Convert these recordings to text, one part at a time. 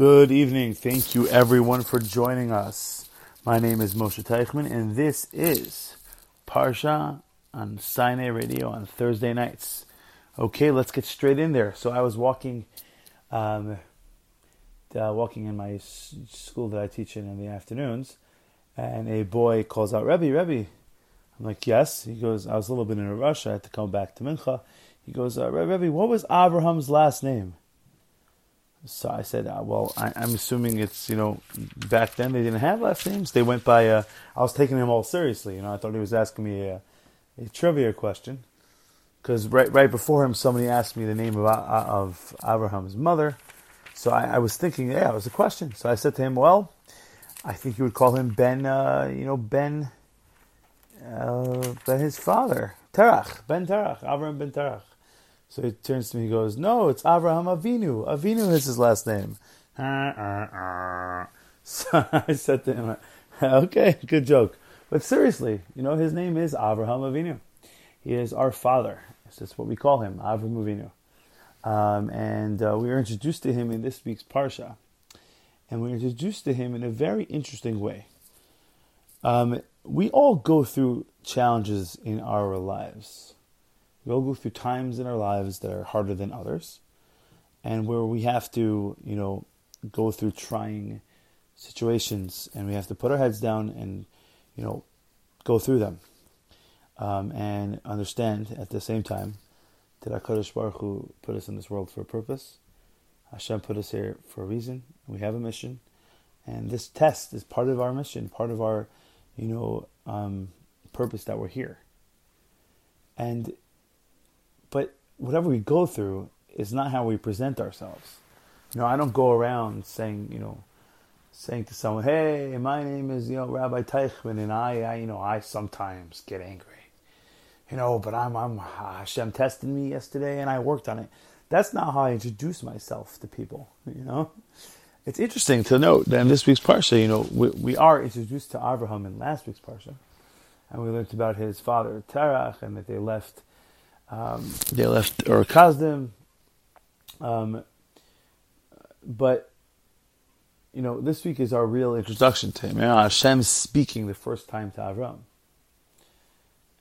Good evening. Thank you everyone for joining us. My name is Moshe Teichman and this is Parsha on Sinai Radio on Thursday nights. Okay, let's get straight in there. So I was walking, um, uh, walking in my school that I teach in in the afternoons, and a boy calls out, Rebbe, Rebbe. I'm like, yes. He goes, I was a little bit in a rush. I had to come back to Mincha. He goes, uh, Rebbe, what was Abraham's last name? So I said, uh, well, I, am assuming it's, you know, back then they didn't have last names. They went by, uh, I was taking him all seriously. You know, I thought he was asking me a, a trivia question. Because right, right before him, somebody asked me the name of, uh, of Abraham's mother. So I, I, was thinking, yeah, it was a question. So I said to him, well, I think you would call him Ben, uh, you know, Ben, uh, Ben his father, Terach, Ben Terach, Abraham Ben Terach. So he turns to me, he goes, No, it's Abraham Avinu. Avinu is his last name. So I said to him, Okay, good joke. But seriously, you know, his name is Abraham Avinu. He is our father. That's what we call him, Avraham Avinu. Um, and uh, we were introduced to him in this week's Parsha. And we were introduced to him in a very interesting way. Um, we all go through challenges in our lives. We all go through times in our lives that are harder than others, and where we have to, you know, go through trying situations, and we have to put our heads down and, you know, go through them, um, and understand at the same time that Hakadosh Baruch Hu put us in this world for a purpose. Hashem put us here for a reason. We have a mission, and this test is part of our mission, part of our, you know, um, purpose that we're here. And but whatever we go through is not how we present ourselves. You know, I don't go around saying, you know, saying to someone, "Hey, my name is you know Rabbi Teichman, and I, I you know, I sometimes get angry, you know, but I'm, I'm Hashem tested me yesterday, and I worked on it." That's not how I introduce myself to people. You know, it's interesting to note that in this week's parsha, you know, we, we are introduced to Abraham in last week's parsha, and we learned about his father Terach, and that they left um, they left Ur. Um, but, you know, this week is our real introduction to him. You know, Hashem speaking the first time to Avram.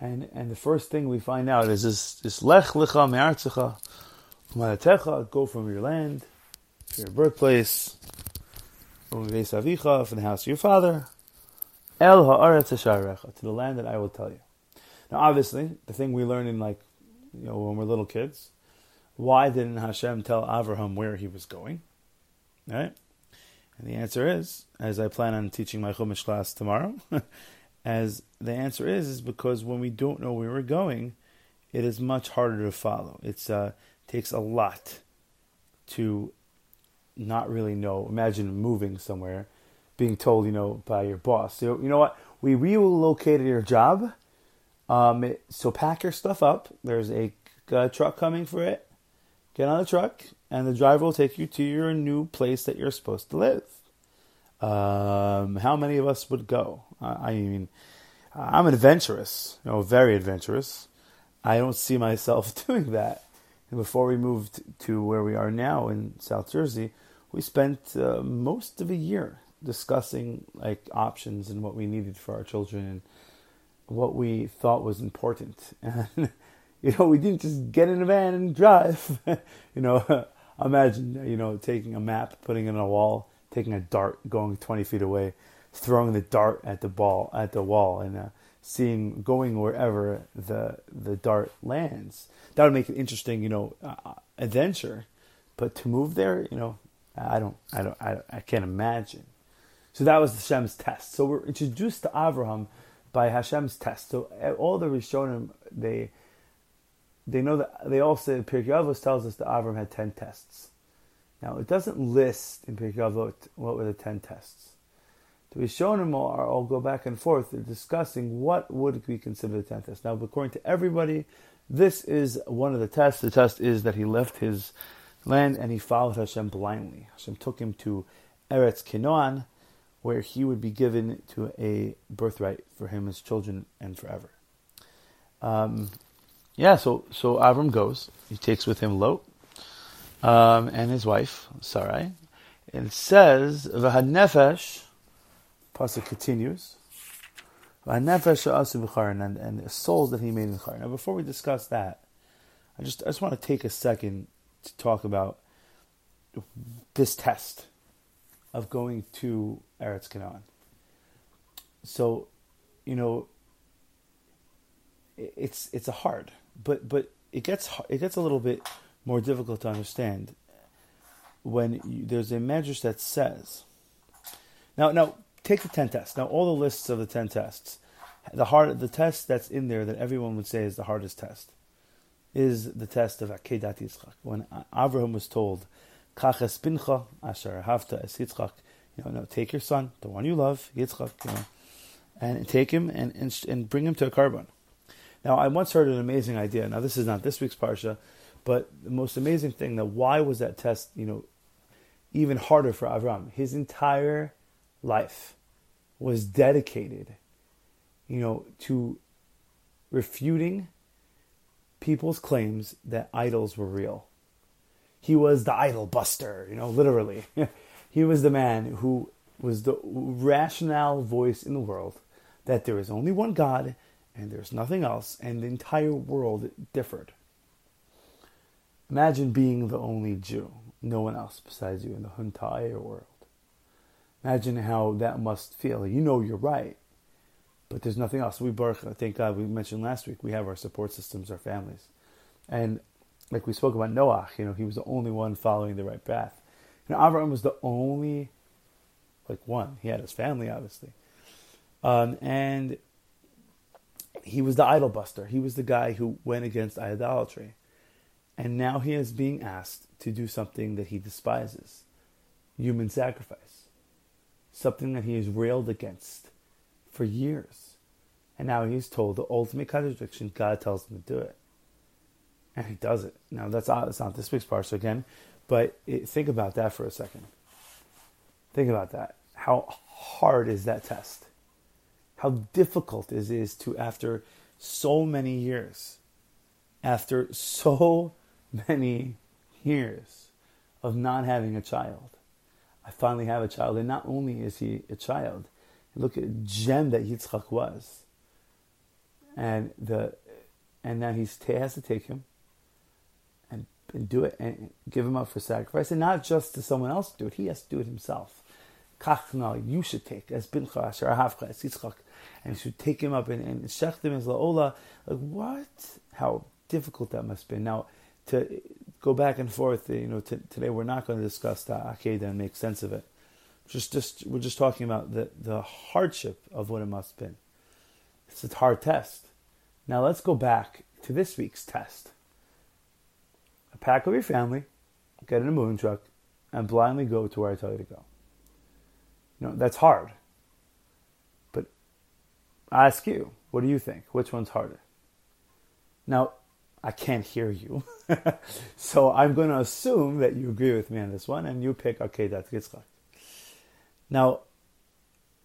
And, and the first thing we find out is this, this Lech Lecha Me'artzecha U'malatecha, go from your land, to your birthplace, from the from the house of your father, El Ha'aretz to the land that I will tell you. Now, obviously, the thing we learn in like you know, when we're little kids. Why didn't Hashem tell Avraham where he was going? Right? And the answer is, as I plan on teaching my Chumash class tomorrow, as the answer is, is because when we don't know where we're going, it is much harder to follow. It uh, takes a lot to not really know. Imagine moving somewhere, being told, you know, by your boss, so, you know what, we relocated your job, um, so pack your stuff up. There's a, a truck coming for it. Get on the truck, and the driver will take you to your new place that you're supposed to live. Um, how many of us would go? I mean, I'm adventurous, you know, very adventurous. I don't see myself doing that. And before we moved to where we are now in South Jersey, we spent uh, most of a year discussing like options and what we needed for our children and what we thought was important. And, you know, we didn't just get in a van and drive. you know, imagine, you know, taking a map, putting it on a wall, taking a dart, going 20 feet away, throwing the dart at the ball, at the wall, and uh, seeing, going wherever the, the dart lands. That would make an interesting, you know, uh, adventure. But to move there, you know, I don't, I don't, I, I can't imagine. So that was Hashem's test. So we're introduced to Abraham by Hashem's test. So eh, all the Rishonim, they they know that they all say Pirkei Avos tells us that Avram had ten tests. Now it doesn't list in Pirkei Avos what were the ten tests. The Rishonim are all go back and forth. They're discussing what would be considered a ten test. Now, according to everybody, this is one of the tests. The test is that he left his land and he followed Hashem blindly. Hashem took him to Eretz Canaan where he would be given to a birthright for him, his children, and forever. Um, yeah, so so Avram goes. He takes with him Lot um, and his wife Sarai, And it says, V'hanefesh, Pasuk continues, V'hanefesh and, and the souls that he made in Charin. Now, before we discuss that, I just, I just want to take a second to talk about this test of going to Eretz Canaan. So, you know, it's it's a hard, but but it gets it gets a little bit more difficult to understand when you, there's a medrash that says. Now, now take the ten tests. Now, all the lists of the ten tests, the hard the test that's in there that everyone would say is the hardest test, is the test of Akedat Yitzchak. When Abraham was told, "Kaches bincha asher hafta es Yitzchak," you know, no, take your son, the one you love, Yitzchak, you know, and take him and, and, and bring him to a korban. Now, I once heard an amazing idea. Now, this is not this week's parsha, but the most amazing thing that why was that test, you know, even harder for Avram? His entire life was dedicated, you know, to refuting people's claims that idols were real. He was the idol buster, you know, literally. he was the man who was the rational voice in the world that there is only one God and there's nothing else, and the entire world differed. Imagine being the only Jew, no one else besides you in the entire world. Imagine how that must feel. You know you're right, but there's nothing else. We Baruch, thank God, we mentioned last week, we have our support systems, our families. And like we spoke about Noah, you know, he was the only one following the right path. And Abraham was the only, like one. He had his family, obviously. Um, and he was the idol buster. He was the guy who went against idolatry. And now he is being asked to do something that he despises human sacrifice. Something that he has railed against for years. And now he's told the ultimate contradiction God tells him to do it. And he does it. Now, that's not, that's not this week's parsha again, but it, think about that for a second. Think about that. How hard is that test? how difficult is it to, after so many years, after so many years of not having a child, I finally have a child. And not only is he a child, look at gem that Yitzchak was. And the and now he has to take him and, do it and give him up for sacrifice. And not just to someone else to do it, he has to do it himself. Kachna, you should take as bincha asher ahavcha as Yitzchak and he should take him up and, and shechtim is la'ola. Like, what? How difficult that must be. Now, to go back and forth, you know, t- today we're not going to discuss the Akedah and make sense of it. Just, just, we're just talking about the, the hardship of what it must have been. It's a hard test. Now let's go back to this week's test. A pack of your family, get in a moving truck, and blindly go to where I tell you to go. You know, that's hard. But I ask you, what do you think? Which one's harder? Now, I can't hear you. so I'm going to assume that you agree with me on this one and you pick okay, that's Yitzchak. Now,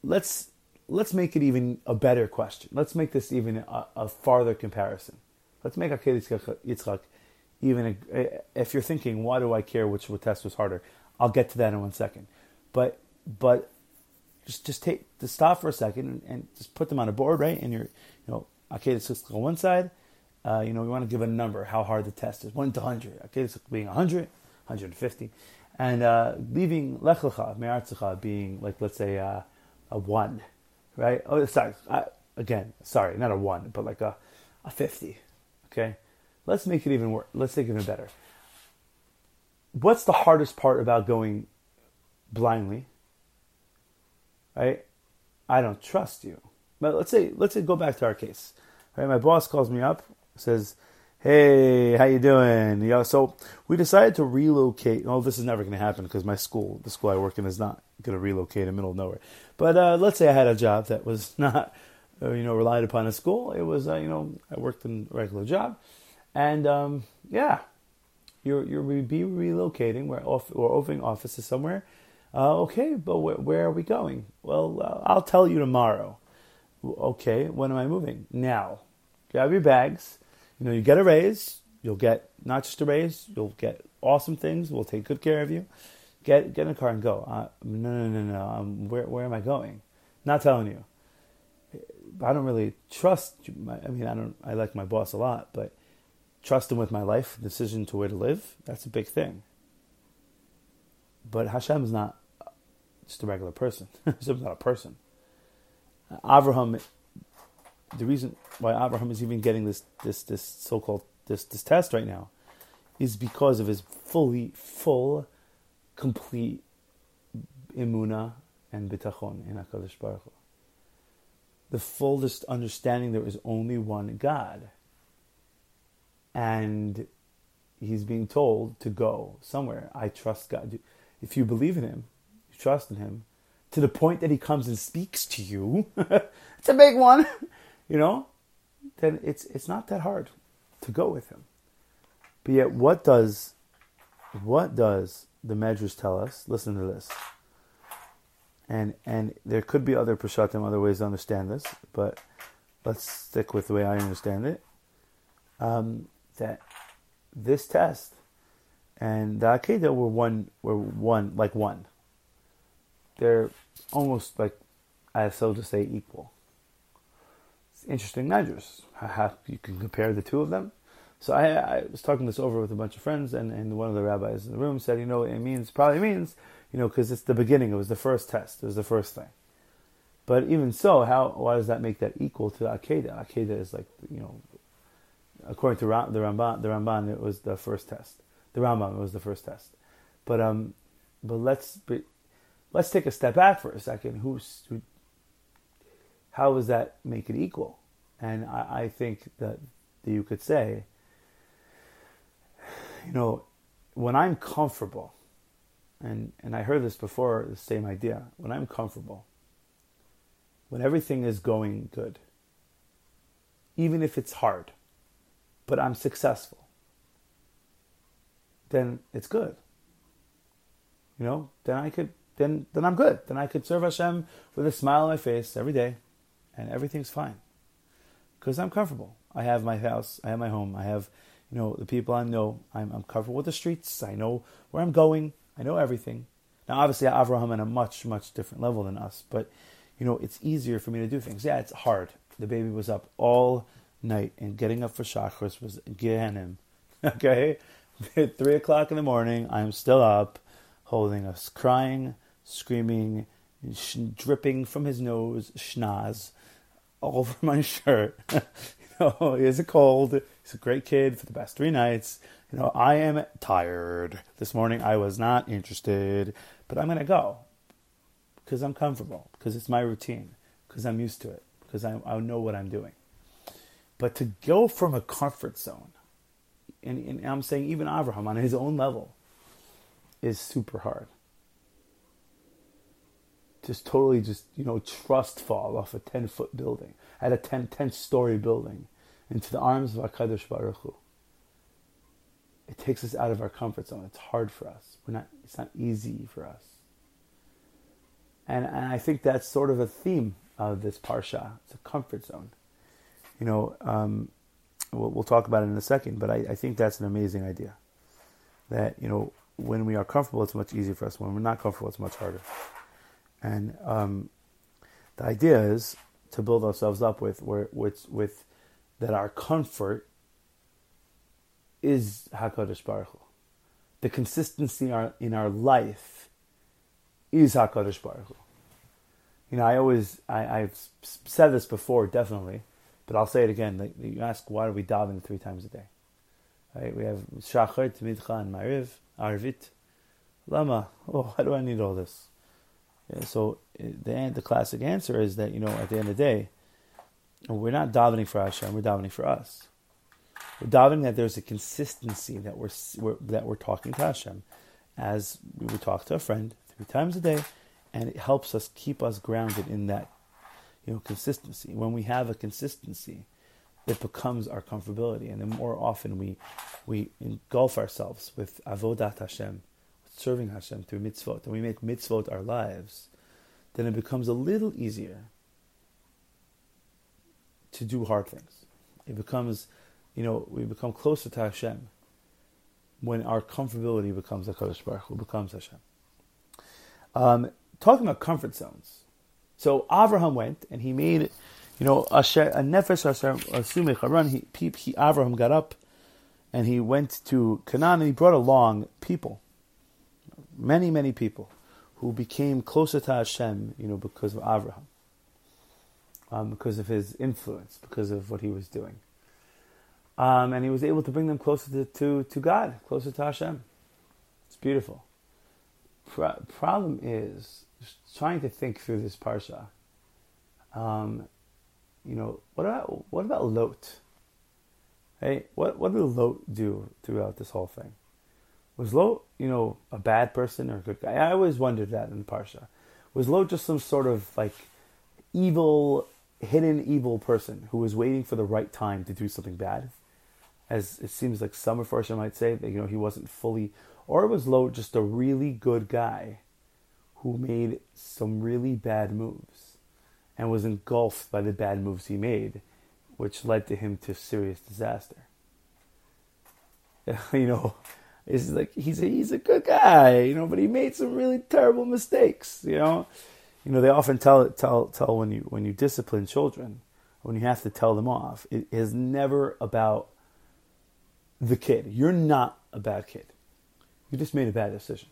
let's let's make it even a better question. Let's make this even a, a farther comparison. Let's make Akedat Yitzchak even if you're thinking, why do I care which test was harder? I'll get to that in one second. But but just just take to stop for a second and, and, just put them on a board, right? And you're, you know, okay, this is on one side. Uh, you know, we want to give a number how hard the test is, one to hundred. Okay, this being 100, 150, and uh, leaving lech lecha, being like let's say uh, a one, right? Oh, sorry, I, again, sorry, not a one, but like a a fifty. Okay, let's make it even worse. Let's make it even better. What's the hardest part about going blindly? right? I don't trust you. But let's say let's say go back to our case. Right? My boss calls me up, says, "Hey, how you doing?" You know, so we decided to relocate. Oh, this is never going to happen because my school, the school I work in, is not going to relocate in the middle of nowhere. But uh, let's say I had a job that was not, uh, you know, relied upon a school. It was, uh, you know, I worked in a regular job, and um, yeah, you're you're be relocating. We're off, we're opening offices somewhere uh, okay, but wh- where are we going? Well, uh, I'll tell you tomorrow. Okay, when am I moving? Now. Grab your bags. You know, you get a raise. You'll get not just a raise, you'll get awesome things. We'll take good care of you. get get in the car and go. Uh, no, no, no, no. Um, where where am I going? Not telling you. I don't really trust. I mean, I don't. I like my boss a lot, but trust him with my life, decision to where to live. That's a big thing. But Hashem is not just a regular person. Hashem's not a person. Abraham, the reason why Abraham is even getting this this this so called this this test right now, is because of his fully full, complete imuna and bitachon in Hakadosh Baruch Hu. The fullest understanding there is only one God, and he's being told to go somewhere. I trust God. If you believe in Him, you trust in Him, to the point that He comes and speaks to you. it's a big one, you know. Then it's it's not that hard to go with Him. But yet, what does what does the Medrash tell us? Listen to this. And and there could be other Peshatim, other ways to understand this, but let's stick with the way I understand it. Um, that this test and the Akedah were one were one like one. They're almost like I so to say equal. It's interesting measures. How you can compare the two of them. So I, I was talking this over with a bunch of friends, and, and one of the rabbis in the room said, you know, it means probably means, you know, because it's the beginning. It was the first test. It was the first thing. But even so, how why does that make that equal to Akedah? Akedah is like you know, according to the Ramban, the Ramban it was the first test. The Rambam was the first test. But um, but let's but let's take a step back for a second. Who's who? How does that make it equal? And I, I think that, that you could say you know, when I'm comfortable, and, and I heard this before, the same idea, when I'm comfortable, when everything is going good, even if it's hard, but I'm successful, then it's good. You know, then I could, then, then I'm good. Then I could serve Hashem with a smile on my face every day, and everything's fine. Because I'm comfortable. I have my house, I have my home, I have you know, the people I know, I'm, I'm comfortable with the streets. I know where I'm going. I know everything. Now, obviously, Avraham on a much, much different level than us, but you know, it's easier for me to do things. Yeah, it's hard. The baby was up all night, and getting up for Shachris was Gehenim. Okay, at three o'clock in the morning, I'm still up, holding us, crying, screaming, sh- dripping from his nose, schnoz, all over my shirt. you know, he has a cold. He's a great kid for the past three nights. You know, I am tired. This morning I was not interested, but I'm going to go because I'm comfortable, because it's my routine, because I'm used to it, because I, I know what I'm doing. But to go from a comfort zone, and, and I'm saying even Abraham on his own level, is super hard. Just totally, just, you know, trust fall off a 10 foot building at a 10, 10 story building into the arms of HaKadosh Baruch Hu. It takes us out of our comfort zone. It's hard for us. We're not, it's not easy for us. And, and I think that's sort of a theme of this parsha. It's a comfort zone. You know, um, we'll, we'll, talk about it in a second, but I, I think that's an amazing idea. That, you know, when we are comfortable, it's much easier for us. When we're not comfortable, it's much harder. And um, the idea is to build ourselves up with with with that our comfort is Hakadosh Baruch Hu. The consistency in our, in our life is Hakadosh Baruch Hu. You know, I always I, I've said this before, definitely, but I'll say it again. Like, you ask why are we davening three times a day? Right? We have Shachar, Tamidcha, and Mariv, Arvit. Lama. Oh, why do I need all this? Yeah, so eh, the the classic answer is that you know at the end of the day, we're not davening for Hashem. We're davening for us. We're davening that there's a consistency that we're, we're that we're talking to Hashem, as we would talk to a friend three times a day, and it helps us keep us grounded in that, you know, consistency. When we have a consistency, it becomes our comfortability, and the more often we we engulf ourselves with avodat Hashem, with serving Hashem through mitzvot, and we make mitzvot our lives, then it becomes a little easier to do hard things. It becomes, you know, we become closer to Hashem when our comfortability becomes HaKadosh Baruch Hu, becomes Hashem. Um, talking about comfort zones. So Avraham went and he made, you know, a nefesh asumei charan. He, he Avraham got up and he went to Canaan and he brought along people, many many people, who became closer to Hashem, you know, because of Avraham, um, because of his influence, because of what he was doing. Um, and he was able to bring them closer to, to, to God, closer to Hashem. It's beautiful. Pro- problem is trying to think through this parsha. Um, you know, what about what about Lot? Hey, what what did Lot do throughout this whole thing? Was Lot, you know, a bad person or a good guy? I always wondered that in parsha. Was Lot just some sort of like evil, hidden evil person who was waiting for the right time to do something bad? As it seems like some of might say that you know he wasn't fully, or was Lot just a really good guy who made some really bad moves and was engulfed by the bad moves he made, which led to him to serious disaster. you know, it's like he's a, he's a good guy, you know, but he made some really terrible mistakes, you know. You know, they often tell tell tell when you when you discipline children, when you have to tell them off, it is never about the kid. You're not a bad kid. You just made a bad decision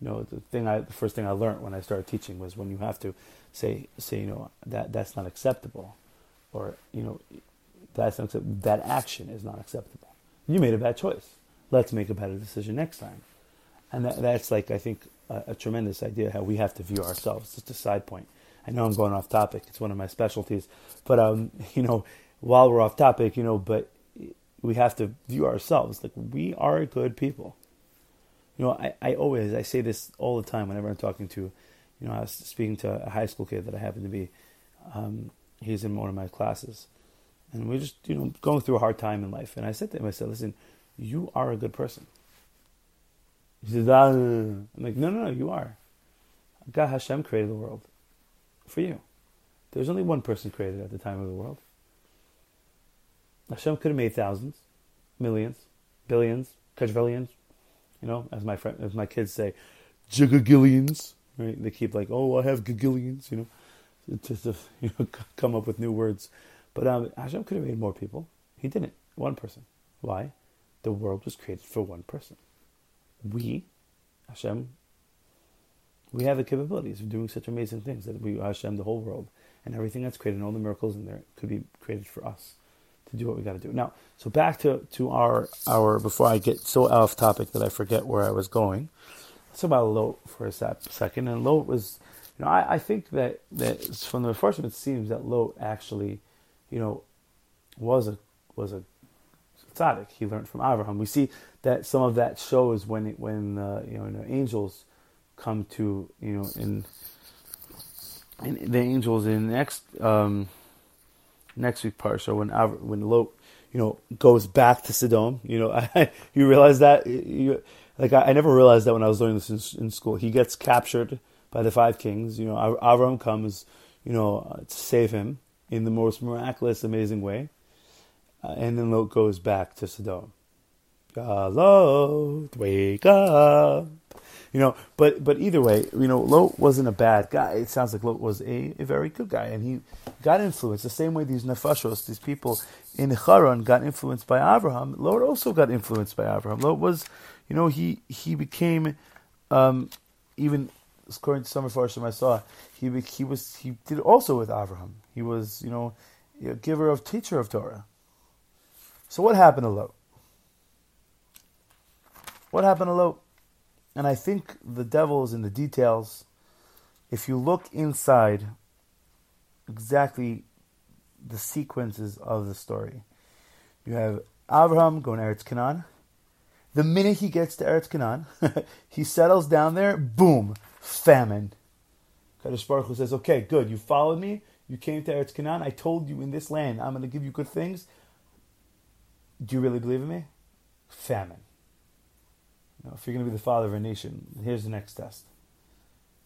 you know the thing I the first thing I learned when I started teaching was when you have to say say you know that that's not acceptable, or you know that's not that action is not acceptable. You made a bad choice. Let's make a better decision next time, and that, that's like I think a, a tremendous idea how we have to view ourselves. Just a side point. I know I'm going off topic. It's one of my specialties, but um, you know, while we're off topic, you know, but we have to view ourselves like we are good people you know, I, I always I say this all the time whenever I'm talking to, you know, I was speaking to a high school kid that I happen to be. Um, he's in one of my classes, and we're just you know going through a hard time in life. And I said to him, I said, "Listen, you are a good person." He says, ah. "I'm like, no, no, no, you are. God Hashem created the world for you. There's only one person created at the time of the world. Hashem could have made thousands, millions, billions, quadrillions, you know, as my friend, as my kids say, jigagillions. Right? They keep like, oh, I have gagillions. You know, just to you know come up with new words. But um, Hashem could have made more people. He didn't. One person. Why? The world was created for one person. We, Hashem, we have the capabilities of doing such amazing things that we Hashem the whole world and everything that's created, and all the miracles in there could be created for us to do what we got to do. Now, so back to, to our, our, before I get so off topic that I forget where I was going, let's talk about Lot for a second. And Lot was, you know, I, I think that, that from the first it seems that Lot actually, you know, was a, was a tzaddik. He learned from Abraham. We see that some of that shows when, it, when, uh, you know, angels come to, you know, in, in the angels in next, um, next week parsha when when Lot, you know, goes back to Sodom. You know, you realize that you, like I, I, never realized that when I was learning this in, in, school. He gets captured by the five kings. You know, Avram comes, you know, to save him in the most miraculous, amazing way, uh, and then Lot goes back to Sodom. Lot, wake up. You know, but but either way, you know, Lot wasn't a bad guy. It sounds like Lot was a, a very good guy, and he got influenced the same way these nefashos, these people in Haran, got influenced by Abraham. Lot also got influenced by Abraham. Lot was, you know, he he became, um, even according to some Mepharshim I saw, he he was he did also with Abraham. He was, you know, a giver of teacher of Torah. So what happened to Lot? What happened to Lot? And I think the devil is in the details. If you look inside exactly the sequences of the story, you have Abraham going to Eretz Canaan. The minute he gets to Eretz Canaan, he settles down there, boom, famine. Kadosh Baruch Hu says, okay, good, you followed me, you came to Eretz Canaan, I told you in this land I'm going to give you good things. Do you really believe in me? Famine if you're going to be the father of a nation, here's the next test.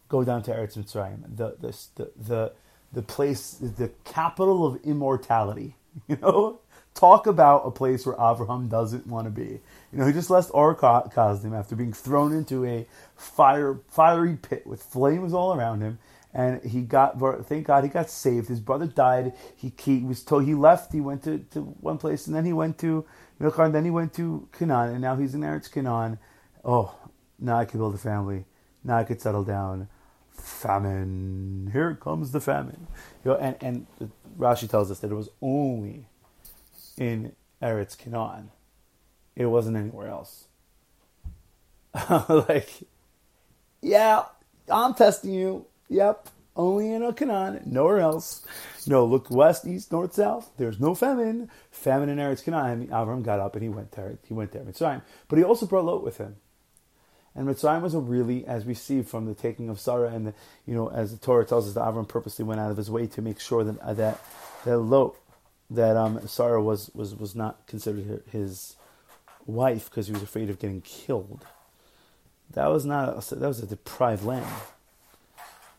Go down to Eretz Mitzrayim, the, the, the, the, place, the capital of immortality. You know, Talk about a place where Abraham doesn't want to be. You know, he just left Ur Kasdim after being thrown into a fire, fiery pit with flames all around him, and he got. Thank God, he got saved. His brother died. He, he was told he left. He went to, to one place, and then he went to and then he went to Canaan, and now he's in Eretz Canaan. Oh, now I can build a family. Now I could settle down. Famine. Here comes the famine. You know, and and Rashi tells us that it was only in Eretz Canaan. It wasn't anywhere else. like, yeah, I'm testing you. Yep, only in Canaan, nowhere else. No, look west, east, north, south. There's no famine. Famine in Eretz Canaan. Avram got up and he went there. He went there, Mitzrayim. But he also brought Lot with him. And Mitzrayim was a really, as we see from the taking of Sarah, and the, you know, as the Torah tells us, that Avram purposely went out of his way to make sure that uh, that that Lot, that um, Sarah was was was not considered his wife because he was afraid of getting killed. That was not a, that was a deprived land.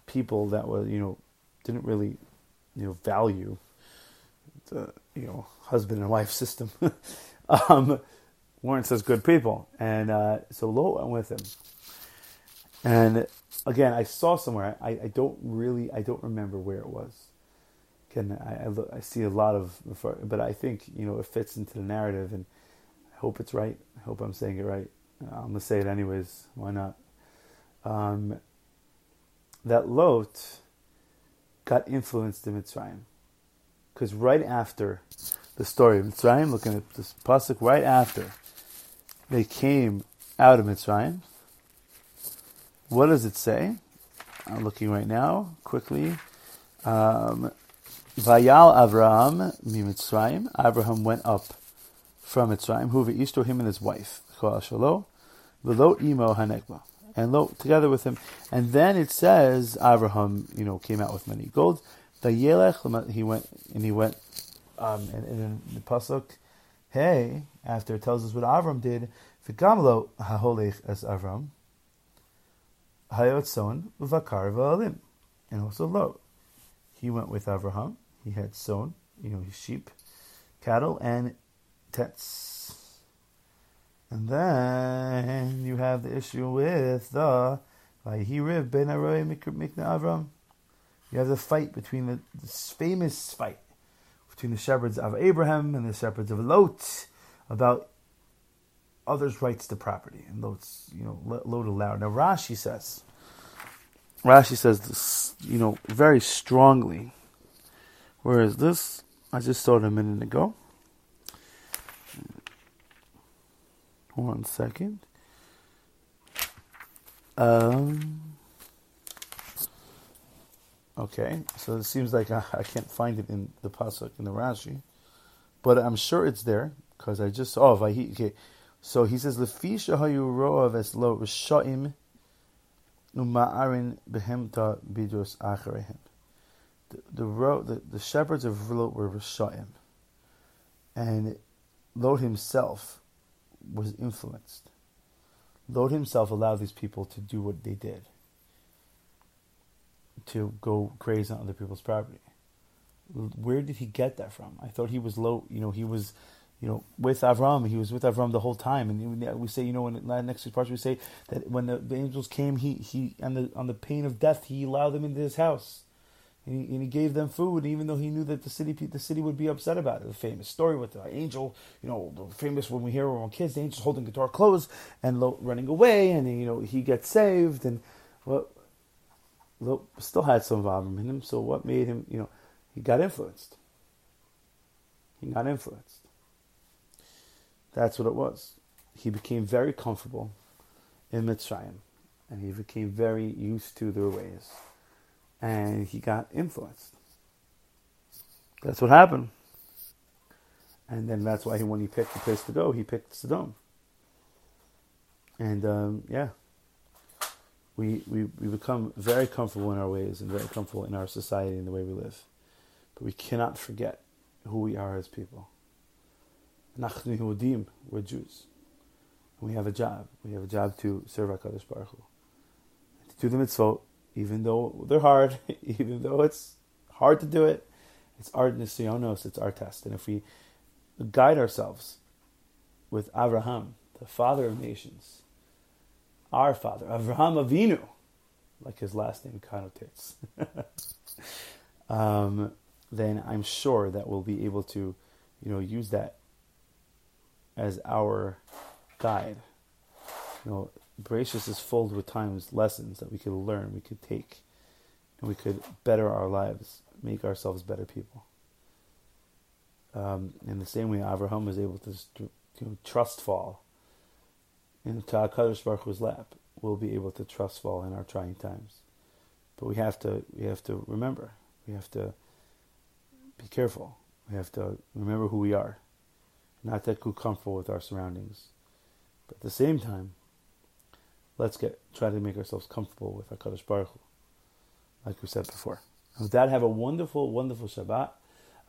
People that were you know didn't really you know value the you know husband and wife system. um, weren't such good people. And uh, so Lot went with him. And again, I saw somewhere. I, I don't really, I don't remember where it was. Again, I, I, I, see a lot of, but I think you know it fits into the narrative, and I hope it's right. I hope I'm saying it right. I'm gonna say it anyways. Why not? Um, that Lot got influenced in Mitzrayim, because right after the story of Mitzrayim, looking at this pasuk right after, they came out of Mitzrayim. What does it say? I'm looking right now, quickly. Um, Vayal Avraham Mitzrayim. Abraham went up from Mitzrayim. Who Ishto him and his wife. Shalo. Velo imo hanekba. And lo, together with him. And then it says Abraham, you know, came out with many gold. Vayelech he went and he went um, in, in the pasuk Hey, after it tells us what Avram did, v'gamlo haholech as Avram, hayotzon v'vakar v'alim, and also Lot. He went with Avraham. He had sown, you know, his sheep, cattle, and tents. And then you have the issue with the Vayhiriv ben Aroy Mikna Avram. You have the fight between the this famous fight between the shepherds of Abraham and the shepherds of Lot about others' rights to property. And Lot's, you know, Lot allowed. Now Rashi says, Rashi says this, you know, very strongly. Whereas this, I just saw it a minute ago. One second. Um, Okay, so it seems like I, I, can't find it in the pasuk in the Rashi, but I'm sure it's there because I just oh vahi, okay. So he says lefisha hayu roav rishaim uma'arin behemta bidros acharehem. The the, the the shepherds of Lot were rishaim, and Lot himself was influenced. Lot himself allowed these people to do what they did to go graze on other people's property. Where did he get that from? I thought he was low. You know, he was, you know, with Avram. He was with Avram the whole time. And we say, you know, in the next part we say that when the, the, angels came, he he on the on the pain of death, he allowed them into his house, and he, and he gave them food, even though he knew that the city the city would be upset about it. The famous story with the angel, you know, the famous when we hear when kids, the angel's holding guitar clothes and running away, and you know he gets saved and. Well, still had some Avram in him. So what made him, you know, he got influenced. He got influenced. That's what it was. He became very comfortable in Mitzrayim, and he became very used to their ways, and he got influenced. That's what happened. And then that's why he, when he picked the place to go, he picked Sodom. And um, yeah, we, we, we become very comfortable in our ways and very comfortable in our society and the way we live. But we cannot forget who we are as people. We're Jews. We have a job. We have a job to serve HaKadosh Baruch Hu. To do the mitzvot, even though they're hard, even though it's hard to do it, it's our nisyonos, it's our test. And if we guide ourselves with Abraham, the father of nations, our father, Avraham Avinu, like his last name connotates, um, then I'm sure that we'll be able to, you know, use that as our guide. You know, Bereshis is filled with times lessons that we could learn, we could take, and we could better our lives, make ourselves better people. Um, in the same way, Avraham was able to trust fall into Hakadosh Baruch Hu's lap. We'll be able to trust fall in our trying times, but we have to we have to remember we have to be careful. We have to remember who we are, not get too comfortable with our surroundings, but at the same time, let's get try to make ourselves comfortable with Hakadosh Baruch Hu, like we said before. And with that, have a wonderful, wonderful Shabbat.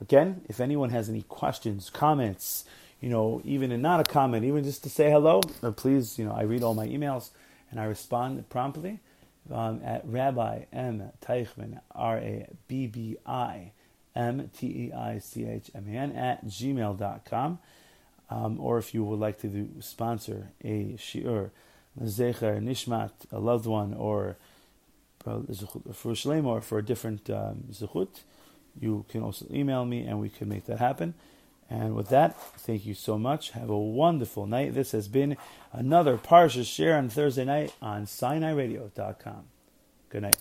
Again, if anyone has any questions, comments, you know, even and not a comment, even just to say hello, please, you know, I read all my emails and I respond promptly um, at Rabbi M. Teichman, R A B B I M T E I C H M A N, at gmail.com. Um, or if you would like to do, sponsor a shiur, zecher, nishmat, a loved one, or for Shalem, or for a different um, you can also email me and we can make that happen. And with that, thank you so much. Have a wonderful night. This has been another Parsha Share on Thursday night on SinaiRadio.com. Good night.